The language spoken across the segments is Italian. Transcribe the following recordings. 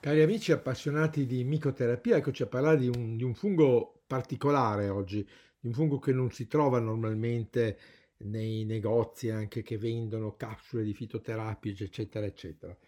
Cari amici appassionati di micoterapia, eccoci a parlare di un, di un, fungo particolare oggi, di un fungo che non si trova normalmente nei negozi anche che vendono capsule di fitoterapici, eccetera, eccetera.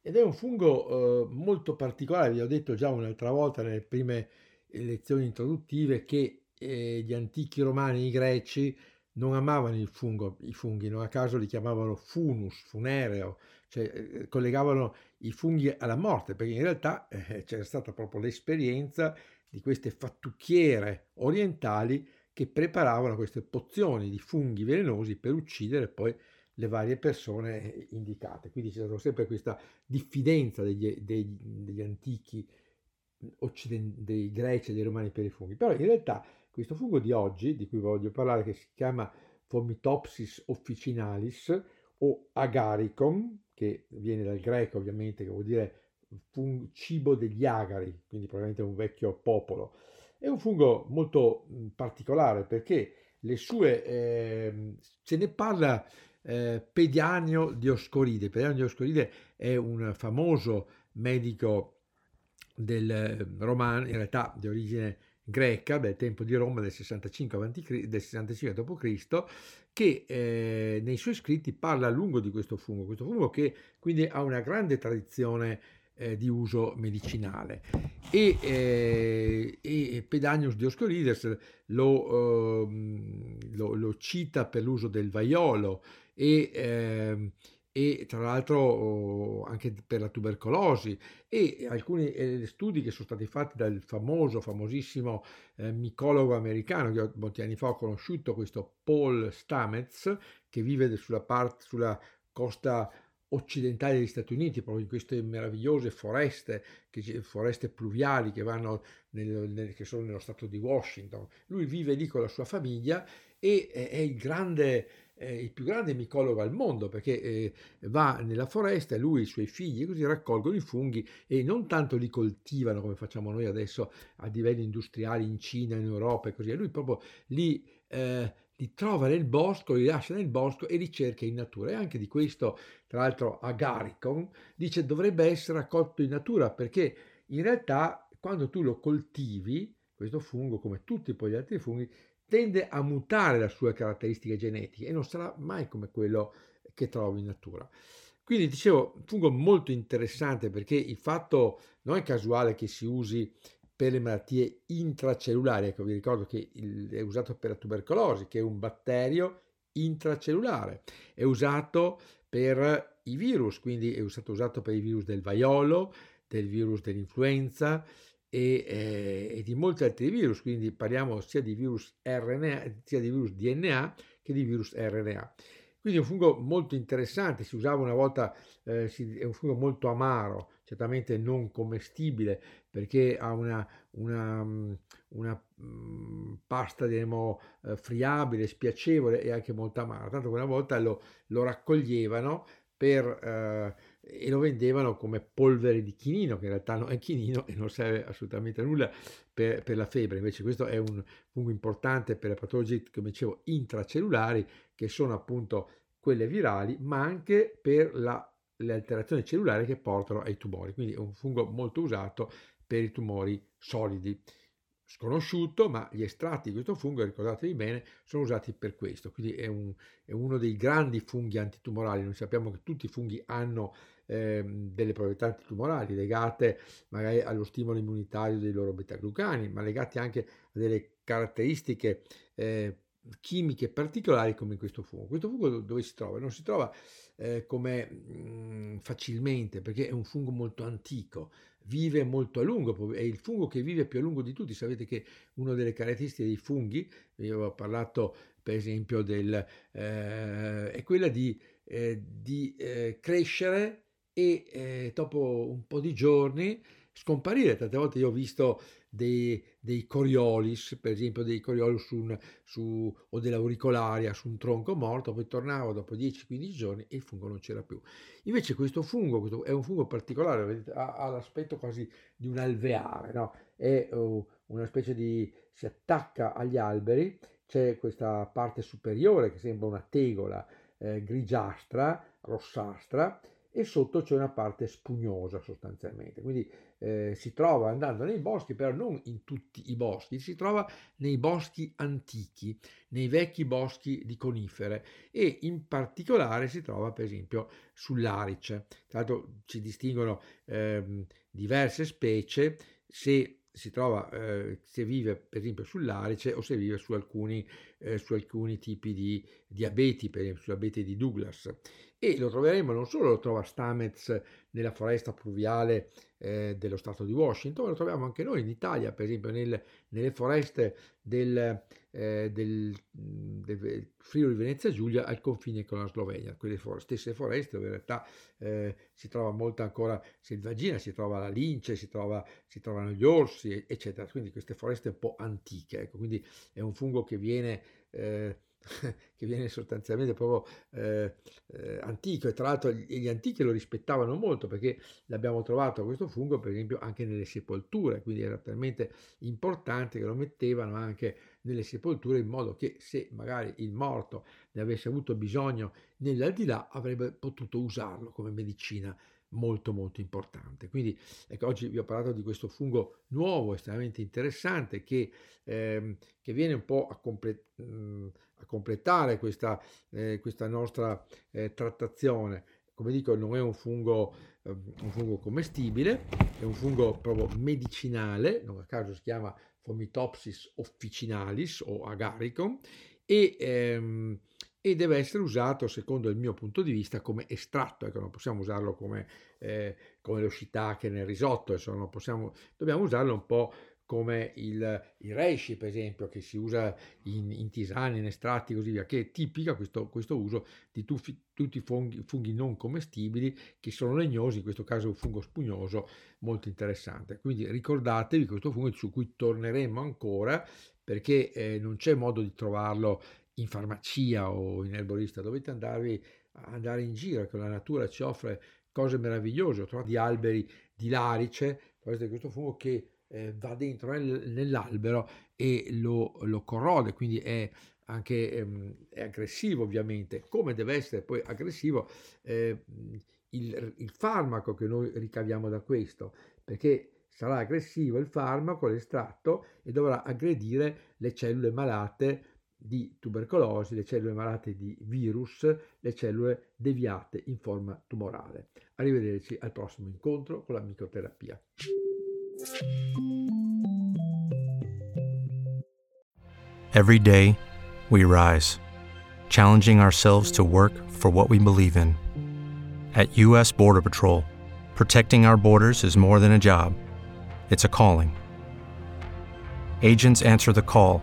Ed è un fungo eh, molto particolare, vi ho detto già un'altra volta nelle prime lezioni introduttive che eh, gli antichi romani i greci non amavano il fungo, i funghi, non a caso li chiamavano funus, funereo, cioè eh, collegavano i funghi alla morte, perché in realtà eh, c'era stata proprio l'esperienza di queste fattucchiere orientali che preparavano queste pozioni di funghi velenosi per uccidere poi le varie persone indicate. Quindi c'è stata sempre questa diffidenza degli, degli, degli antichi occident- dei greci e dei romani per i funghi. Però in realtà questo fungo di oggi, di cui voglio parlare, che si chiama Fomitopsis officinalis o agaricum, che viene dal greco ovviamente, che vuol dire fun- cibo degli agari, quindi probabilmente un vecchio popolo. È un fungo molto particolare perché le sue, eh, se ne parla eh, Pedianio Dioscoride. Pedianio Dioscoride è un famoso medico del ehm, romano, in realtà di origine greca, del tempo di Roma del 65, avanti, del 65 d.C., che eh, nei suoi scritti parla a lungo di questo fungo, questo fungo che quindi ha una grande tradizione eh, di uso medicinale. E, eh, e Pedanius Dioscorides lo, eh, lo, lo, cita per l'uso del vaiolo e ehm, e tra l'altro oh, anche per la tubercolosi e alcuni eh, studi che sono stati fatti dal famoso, famosissimo eh, micologo americano che molti anni fa ho conosciuto, questo Paul Stamets, che vive sulla, parte, sulla costa occidentale degli Stati Uniti, proprio in queste meravigliose foreste, che, foreste pluviali che, nel, nel, che sono nello stato di Washington. Lui vive lì con la sua famiglia e è il grande è il più grande micologo al mondo perché eh, va nella foresta lui e i suoi figli così raccolgono i funghi e non tanto li coltivano come facciamo noi adesso a livelli industriali in Cina, in Europa e così, lui proprio li, eh, li trova nel bosco, li lascia nel bosco e li cerca in natura. E anche di questo, tra l'altro, Agaricon dice dovrebbe essere raccolto in natura perché in realtà quando tu lo coltivi, questo fungo, come tutti poi gli altri funghi, tende a mutare le sue caratteristiche genetiche e non sarà mai come quello che trovi in natura. Quindi dicevo, fungo molto interessante perché il fatto non è casuale che si usi per le malattie intracellulari, ecco vi ricordo che è usato per la tubercolosi, che è un batterio intracellulare, è usato per i virus, quindi è stato usato per i virus del vaiolo, del virus dell'influenza, e, eh, e, di molti altri virus, quindi parliamo sia di virus RNA, sia di virus DNA che di virus RNA. Quindi è un fungo molto interessante, si usava una volta, eh, si, è un fungo molto amaro, certamente non commestibile perché ha una, una, mm, una um, pasta eh, friabile, spiacevole e anche molto amara, tanto che una volta lo, lo raccoglievano per... Eh, e lo vendevano come polvere di chinino, che in realtà non è chinino e non serve assolutamente a nulla per, per la febbre. Invece questo è un fungo importante per le patologie, come dicevo, intracellulari, che sono appunto quelle virali, ma anche per la, le alterazioni cellulari che portano ai tumori. Quindi è un fungo molto usato per i tumori solidi sconosciuto, ma gli estratti di questo fungo, ricordatevi bene, sono usati per questo. Quindi è, un, è uno dei grandi funghi antitumorali. Noi sappiamo che tutti i funghi hanno eh, delle proprietà antitumorali legate magari allo stimolo immunitario dei loro beta-glucani, ma legate anche a delle caratteristiche eh, chimiche particolari come questo fungo. Questo fungo dove si trova? Non si trova eh, come mh, mm, facilmente perché è un fungo molto antico, vive molto a lungo, è il fungo che vive più a lungo di tutti. Sapete che una delle caratteristiche dei funghi, io ho parlato per esempio del, eh, è quella di, eh, di eh, crescere e eh, dopo un po' di giorni scomparire. Tante volte io ho visto dei, dei coriolis, per esempio dei coriolis su, un, su o dell'auricolaria su un tronco morto, poi tornavo dopo 10-15 giorni e il fungo non c'era più. Invece questo fungo, questo è un fungo particolare, vedete, ha, ha, l'aspetto quasi di un alveare, no? è uh, una specie di... si attacca agli alberi, c'è questa parte superiore che sembra una tegola eh, grigiastra, rossastra, e sotto c'è una parte spugnosa sostanzialmente. Quindi eh, si trova andando nei boschi, però non in tutti i boschi, si trova nei boschi antichi, nei vecchi boschi di conifere e in particolare si trova per esempio sull'arice. Tra l'altro ci distinguono eh, diverse specie se si trova eh, se vive per esempio sull'arice o se vive su alcuni, eh, su alcuni tipi di, di abeti, per esempio sull'abete di Douglas e lo troveremo non solo lo trova Stamets nella foresta pluviale eh, dello stato di Washington, lo troviamo anche noi in Italia, per esempio nel, nelle foreste del, eh, del, del Friuli Venezia Giulia al confine con la Slovenia, quelle for- stesse foreste dove in realtà eh, si trova molta ancora selvagina, si trova la lince, si, trova, si trovano gli orsi, eccetera, quindi queste foreste un po' antiche, ecco, quindi è un fungo che viene eh, che viene sostanzialmente proprio eh, eh, antico. E tra l'altro gli antichi lo rispettavano molto perché l'abbiamo trovato questo fungo per esempio anche nelle sepolture, quindi era talmente importante che lo mettevano anche nelle sepolture in modo che se magari il morto ne avesse avuto bisogno nell'aldilà avrebbe potuto usarlo come medicina molto molto importante. Quindi ecco, oggi vi ho parlato di questo fungo nuovo, estremamente interessante, che, ehm, che viene un po' a, comple- mh, a completare questa, eh, questa nostra eh, trattazione. Come dico, non è un fungo, eh, un fungo commestibile, è un fungo proprio medicinale, non a caso si chiama Fomitopsis officinalis o agaricum, e ehm, e deve essere usato, secondo il mio punto di vista, come estratto, ecco, non possiamo usarlo come, eh, come lo shiitake nel risotto, insomma, possiamo, dobbiamo usarlo un po' come il, il reishi, per esempio, che si usa in, in tisane, in estratti e così via, che è tipica questo, questo uso di tutti, tutti i funghi, funghi, non commestibili che sono legnosi, in questo caso un fungo spugnoso molto interessante. Quindi ricordatevi questo fungo su cui torneremo ancora perché eh, non c'è modo di trovarlo in farmacia o in erborista, dovete andarvi, andare in giro, che la natura ci offre cose meravigliose. Ho trovato di alberi di larice, questo fungo che eh, va dentro nel, nell'albero e lo, lo, corrode, quindi è anche ehm, è aggressivo ovviamente, come deve essere poi aggressivo eh, il, il farmaco che noi ricaviamo da questo, perché sarà aggressivo il farmaco, l'estratto, e dovrà aggredire le cellule malate di tubercolosi, le cellule malate di virus, le cellule deviate in forma tumorale. Arrivederci al prossimo incontro con la microterapia. Every day we rise, challenging ourselves to work for what we believe in. At US Border Patrol, protecting our borders is more than a job. It's a calling. Agents answer the call